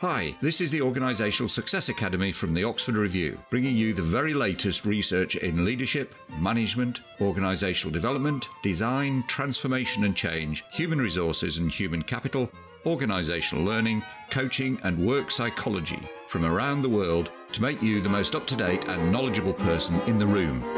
Hi, this is the Organisational Success Academy from the Oxford Review, bringing you the very latest research in leadership, management, organisational development, design, transformation and change, human resources and human capital, organisational learning, coaching, and work psychology from around the world to make you the most up to date and knowledgeable person in the room.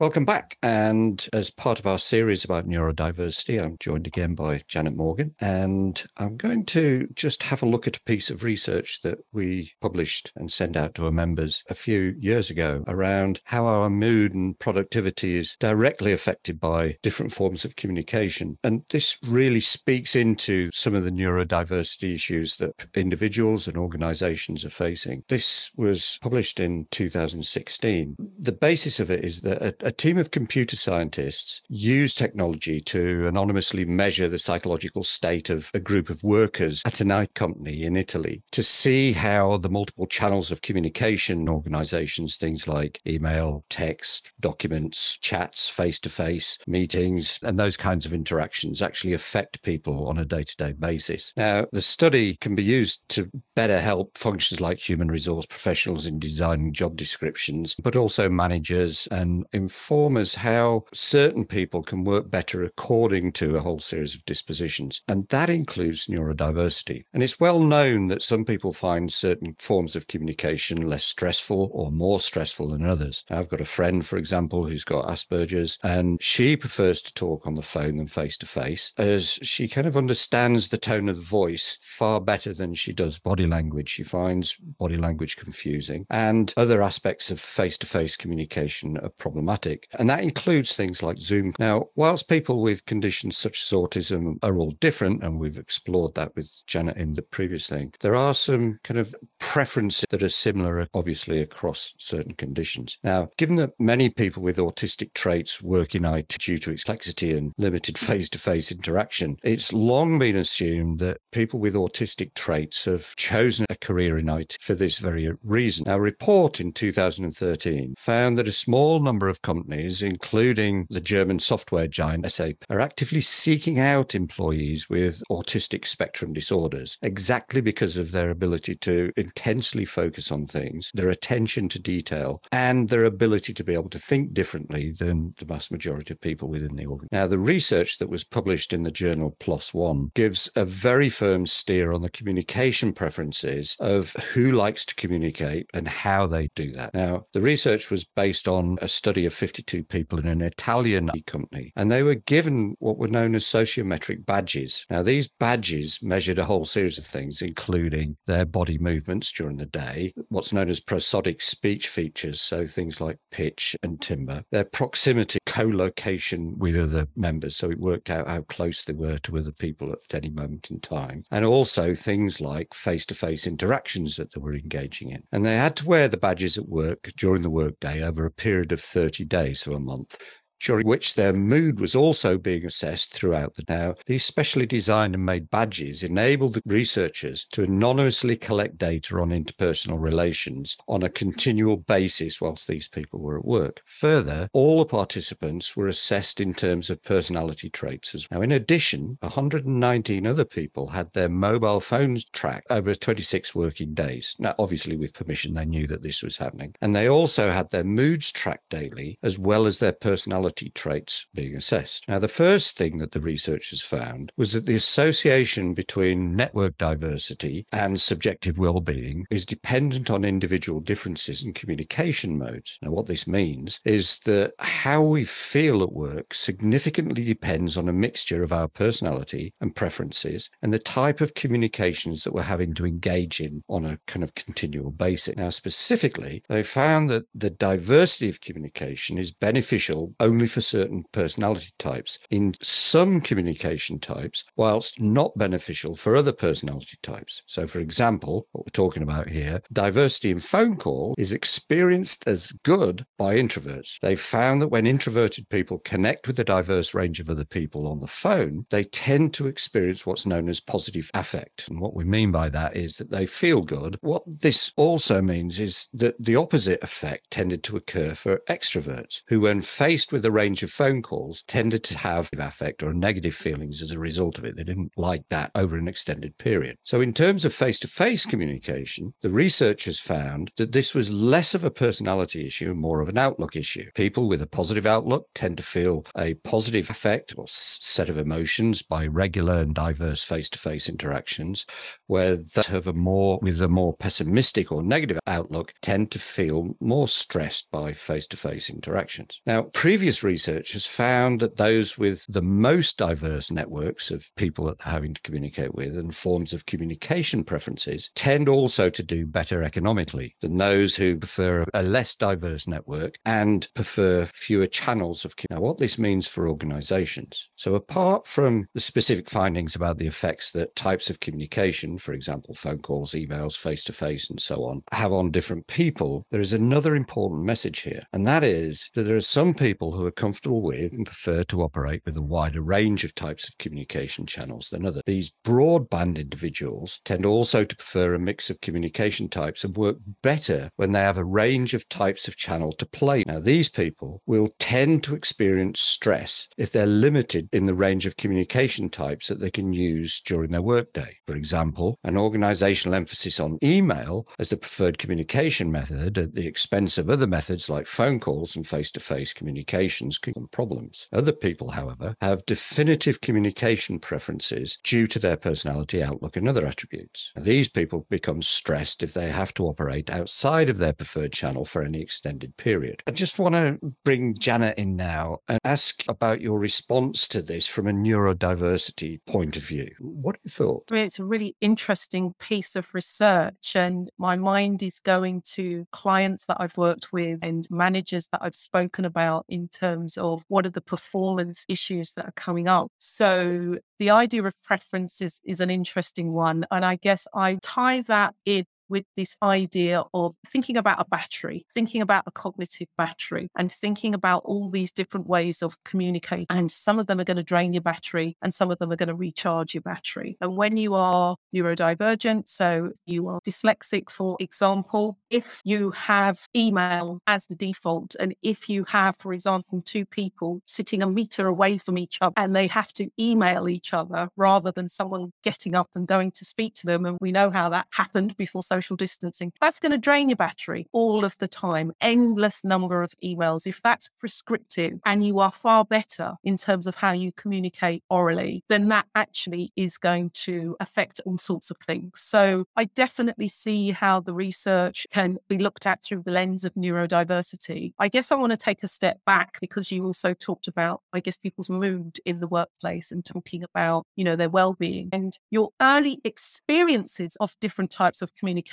Welcome back. And as part of our series about neurodiversity, I'm joined again by Jannett Morgan. And I'm going to just have a look at a piece of research that we published and sent out to our members a few years ago around how our mood and productivity is directly affected by different forms of communication. And this really speaks into some of the neurodiversity issues that individuals and organizations are facing. This was published in 2016. The basis of it is that a, team of computer scientists used technology to anonymously measure the psychological state of a group of workers at an IT company in Italy to see how the multiple channels of communication organizations, things like email, text, documents, chats, face to face meetings, and those kinds of interactions actually affect people on a day to day basis. Now, the study can be used to better help functions like human resource professionals in designing job descriptions, but also managers and inform us how certain people can work better according to a whole series of dispositions. And that includes neurodiversity. And it's well known that some people find certain forms of communication less stressful or more stressful than others. I've got a friend, for example, who's got Asperger's, and she prefers to talk on the phone than face to face, as she kind of understands the tone of the voice far better than she does body language. She finds body language confusing, and other aspects of face to face communication are problematic And that includes things like Zoom. Now, whilst people with conditions such as autism are all different, and we've explored that with Jannett in the previous thing, there are some kind of preferences that are similar, obviously, across certain conditions. Now, given that many people with autistic traits work in IT due to its complexity and limited face to face interaction, it's long been assumed that people with autistic traits have chosen a career in IT for this very reason. A report in 2013 found that a small number of companies, including the German software giant SAP, are actively seeking out employees with autistic spectrum disorders exactly because of their ability to intensely focus on things, their attention to detail, and their ability to be able to think differently than the vast majority of people within the organ. Now, the research that was published in the journal PLOS One gives a very firm steer on the communication preferences of who likes to communicate and how they do that. Now, the research was based on a study of 52 people in an Italian company, and they were given what were known as sociometric badges. Now, these badges measured a whole series of things, including their body movements during the day, what's known as prosodic speech features, so things like pitch and timbre, their proximity, co location with other members, so it worked out how close they were to other people at any moment in time, and also things like face to face interactions that they were engaging in. And they had to wear the badges at work during the workday over a period of 30 days or a month during which their mood was also being assessed throughout the now. These specially designed and made badges enabled the researchers to anonymously collect data on interpersonal relations on a continual basis whilst these people were at work. Further, all the participants were assessed in terms of personality traits as well. Now, in addition, 119 other people had their mobile phones tracked over 26 working days. Now, obviously, with permission, they knew that this was happening. And they also had their moods tracked daily as well as their personality traits being assessed. Now, the first thing that the researchers found was that the association between network diversity and subjective well-being is dependent on individual differences in communication modes. Now, what this means is that how we feel at work significantly depends on a mixture of our personality and preferences and the type of communications that we're having to engage in on a kind of continual basis. Now, specifically, they found that the diversity of communication is beneficial only only for certain personality types in some communication types, whilst not beneficial for other personality types. So, for example, what we're talking about here, diversity in phone call is experienced as good by introverts. They found that when introverted people connect with a diverse range of other people on the phone, they tend to experience what's known as positive affect. And what we mean by that is that they feel good. What this also means is that the opposite effect tended to occur for extroverts, who, when faced with a range of phone calls tended to have affect or negative feelings as a result of it. They didn't like that over an extended period. So, in terms of face to face communication, the researchers found that this was less of a personality issue and more of an outlook issue. People with a positive outlook tend to feel a positive effect or set of emotions by regular and diverse face to face interactions, where that a more with a more pessimistic or negative outlook tend to feel more stressed by face to face interactions. Now, previous research has found that those with the most diverse networks of people that they're having to communicate with and forms of communication preferences tend also to do better economically than those who prefer a less diverse network and prefer fewer channels of communication. now what this means for organizations so apart from the specific findings about the effects that types of communication for example phone calls emails face to face and so on have on different people there is another important message here and that is that there are some people who are comfortable with and prefer to operate with a wider range of types of communication channels than others these broadband individuals tend also to prefer a mix of communication types and work better when they have a range of types of channel to play. Now, these people will tend to experience stress if they're limited in the range of communication types that they can use during their workday. For example, an organizational emphasis on email as the preferred communication method at the expense of other methods like phone calls and face to face communications cause problems. Other people, however, have definitive communication preferences due to their personality outlook and other attributes. These people become stressed if they have to operate outside of their preferred channel for any extended period. I just want to bring Jannett in now and ask about your response to this from a neurodiversity point of view. What do you thought? It's a really interesting piece of research, and my mind is going to clients that I've worked with and managers that I've spoken about in terms of what are the performance issues that are coming up. So the idea of preferences is an interesting one. And I guess I tie that in with this idea of thinking about a battery, thinking about a cognitive battery, and thinking about all these different ways of communicating. And some of them are going to drain your battery, and some of them are going to recharge your battery. And when you are neurodivergent, so you are dyslexic, for example, if you have email as the default, and if you have, for example, two people sitting a meter away from each other and they have to email each other rather than someone getting up and going to speak to them, and we know how that happened before social distancing, that's going to drain your battery all of the time. Endless number of emails. If that's prescriptive and you are far better in terms of how you communicate orally, then that actually is going to affect all sorts of things. So I definitely see how the research can be looked at through the lens of neurodiversity. I guess I want to take a step back because you also talked about, I guess, people's mood in the workplace and talking about, you know, their well-being and your early experiences of different types of communication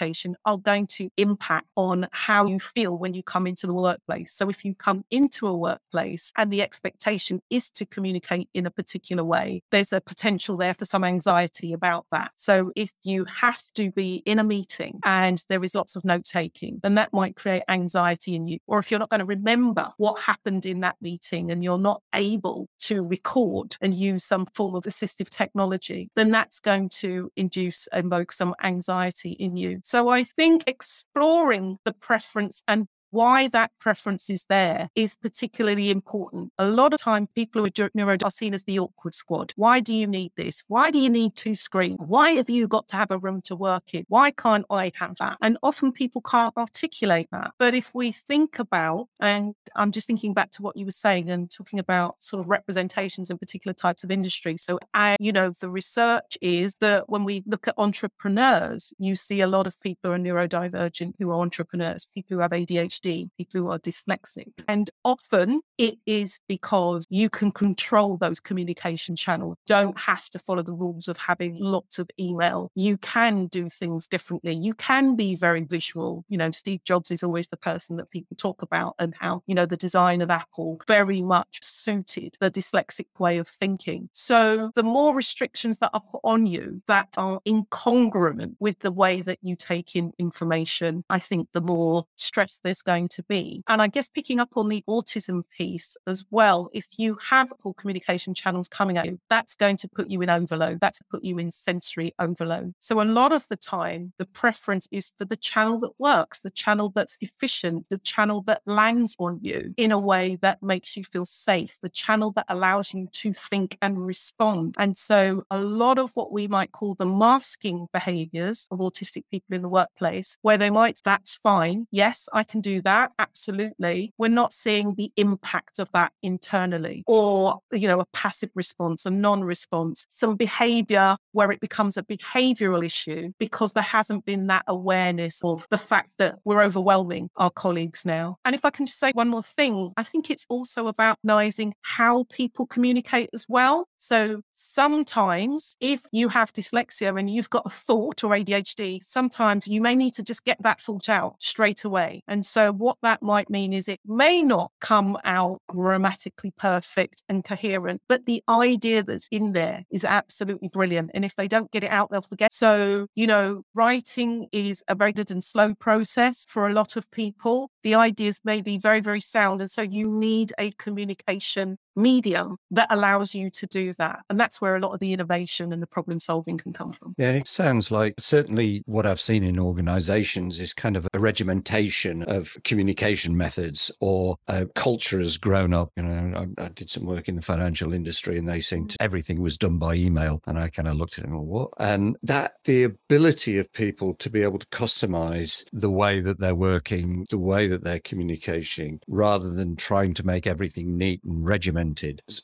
are going to impact on how you feel when you come into the workplace. So if you come into a workplace and the expectation is to communicate in a particular way, there's a potential there for some anxiety about that. So if you have to be in a meeting and there is lots of note taking, then that might create anxiety in you. Or if you're not going to remember what happened in that meeting and you're not able to record and use some form of assistive technology, then that's going to induce, invoke some anxiety in you. So I think exploring the preference and why that preference is there is particularly important. A lot of time, people who are neuro are seen as the awkward squad. Why do you need this? Why do you need two screens? Why have you got to have a room to work in? Why can't I have that? And often people can't articulate that. But if we think about, and I'm just thinking back to what you were saying and talking about sort of representations in particular types of industry. So, you know, the research is that when we look at entrepreneurs, you see a lot of people who are neurodivergent who are entrepreneurs, people who have ADHD people who are dyslexic. And often it is because you can control those communication channels, don't have to follow the rules of having lots of email. You can do things differently. You can be very visual. You know, Steve Jobs is always the person that people talk about and how, you know, the design of Apple very much suited the dyslexic way of thinking. So the more restrictions that are put on you that are incongruent with the way that you take in information, I think the more stress there's going to be. And I guess picking up on the autism piece as well, if you have all communication channels coming at you, that's going to put you in overload. That's put you in sensory overload. So a lot of the time, the preference is for the channel that works, the channel that's efficient, the channel that lands on you in a way that makes you feel safe, the channel that allows you to think and respond. And so a lot of what we might call the masking behaviors of autistic people in the workplace, where they might, that's fine. Yes, I can do that. Absolutely. We're not seeing the impact of that internally or, you know, a passive response, a non response, some behavior where it becomes a behavioral issue because there hasn't been that awareness of the fact that we're overwhelming our colleagues now. And if I can just say one more thing, I think it's also about knowing how people communicate as well. So sometimes if you have dyslexia and you've got a thought or ADHD, sometimes you may need to just get that thought out straight away. And so what that might mean is it may not come out grammatically perfect and coherent, but the idea that's in there is absolutely brilliant. And if they don't get it out, they'll forget. So, you know, writing is a very good and slow process for a lot of people. The ideas may be very, very sound. And so you need a communication medium that allows you to do that. And that's where a lot of the innovation and the problem solving can come from. Yeah, it sounds like certainly what I've seen in organizations is kind of a regimentation of communication methods or a culture has grown up. You know, I, I did some work in the financial industry and they seemed mm. everything was done by email. And I kind of looked at it and what? And that the ability of people to be able to customize the way that they're working, the way that they're communicating, rather than trying to make everything neat and regimented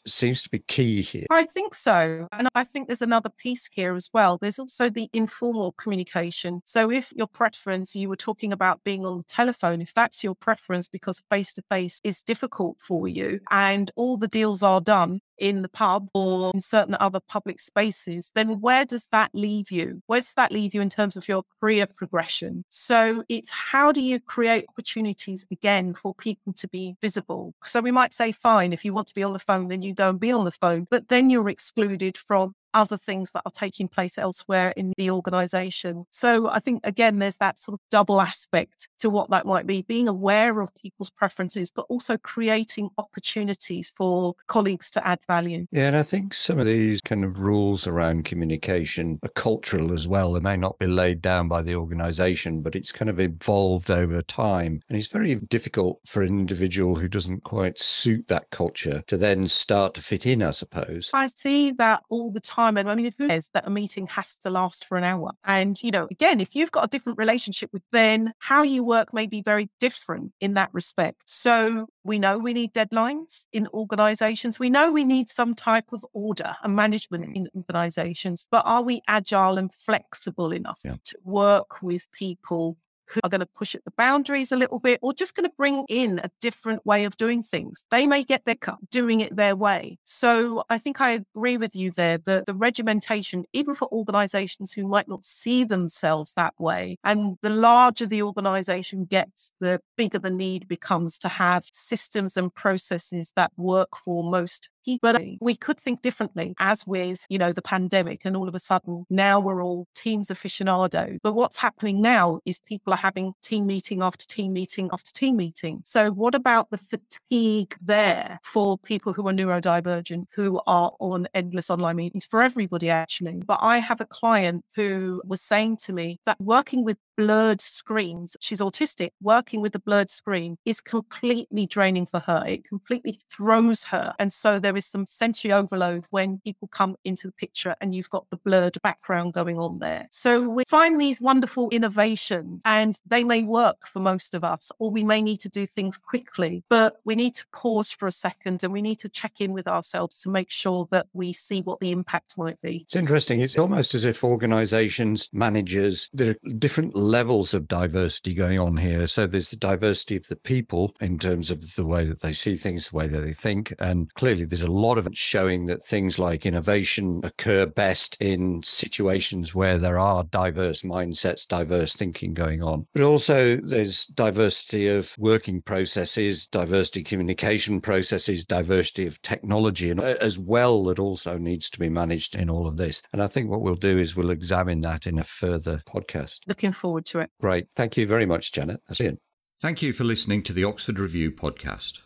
seems to be key here. I think so. And I think there's another piece here as well. There's also the informal communication. So if your preference, you were talking about being on the telephone, if that's your preference because face to face is difficult for you and all the deals are done in the pub or in certain other public spaces, then where does that leave you? Where does that leave you in terms of your career progression? So it's how do you create opportunities again for people to be visible? So we might say, fine, if you want to be on the phone, then you go and be on the phone, but then you're excluded from other things that are taking place elsewhere in the organization. So I think, again, there's that sort of double aspect to what that might be being aware of people's preferences, but also creating opportunities for colleagues to add value. Yeah, and I think some of these kind of rules around communication are cultural as well. They may not be laid down by the organization, but it's kind of evolved over time. And it's very difficult for an individual who doesn't quite suit that culture to then start to fit in, I suppose. I see that all the time time. And I mean, who says that a meeting has to last for an hour? And, you know, again, if you've got a different relationship with Ben, how you work may be very different in that respect. So we know we need deadlines in organizations. We know we need some type of order and management in organizations, but are we agile and flexible enough yeah. to work with people who are going to push at the boundaries a little bit or just going to bring in a different way of doing things. They may get their cut doing it their way. So I think I agree with you there. that the regimentation, even for organizations who might not see themselves that way, and the larger the organization gets, the bigger the need becomes to have systems and processes that work for most but uh, we could think differently as with, you know, the pandemic and all of a sudden now we're all teams aficionados. But what's happening now is people are having team meeting after team meeting after team meeting. So what about the fatigue there for people who are neurodivergent, who are on endless online meetings for everybody actually? But I have a client who was saying to me that working with blurred screens. She's autistic. Working with the blurred screen is completely draining for her. It completely throws her. And so there is some sensory overload when people come into the picture and you've got the blurred background going on there. So we find these wonderful innovations and they may work for most of us, or we may need to do things quickly, but we need to pause for a second and we need to check in with ourselves to make sure that we see what the impact might be. It's interesting. It's almost as if organizations, managers, there are different levels of diversity going on here. So there's the diversity of the people in terms of the way that they see things, the way that they think. And clearly, there's a lot of it showing that things like innovation occur best in situations where there are diverse mindsets, diverse thinking going on. But also, there's diversity of working processes, diversity communication processes, diversity of technology, and uh, as well that also needs to be managed in all of this. And I think what we'll do is we'll examine that in a further podcast. Looking forward forward to it. Great. Thank you very much, Jannett. That's it. Thank you for listening to the Oxford Review podcast.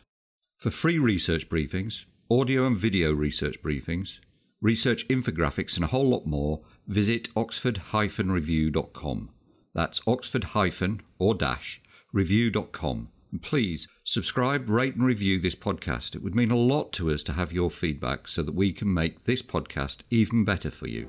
For free research briefings, audio and video research briefings, research infographics, and a whole lot more, visit oxford-review.com. That's oxford- or dash review.com. And please subscribe, rate, and review this podcast. It would mean a lot to us to have your feedback so that we can make this podcast even better for you.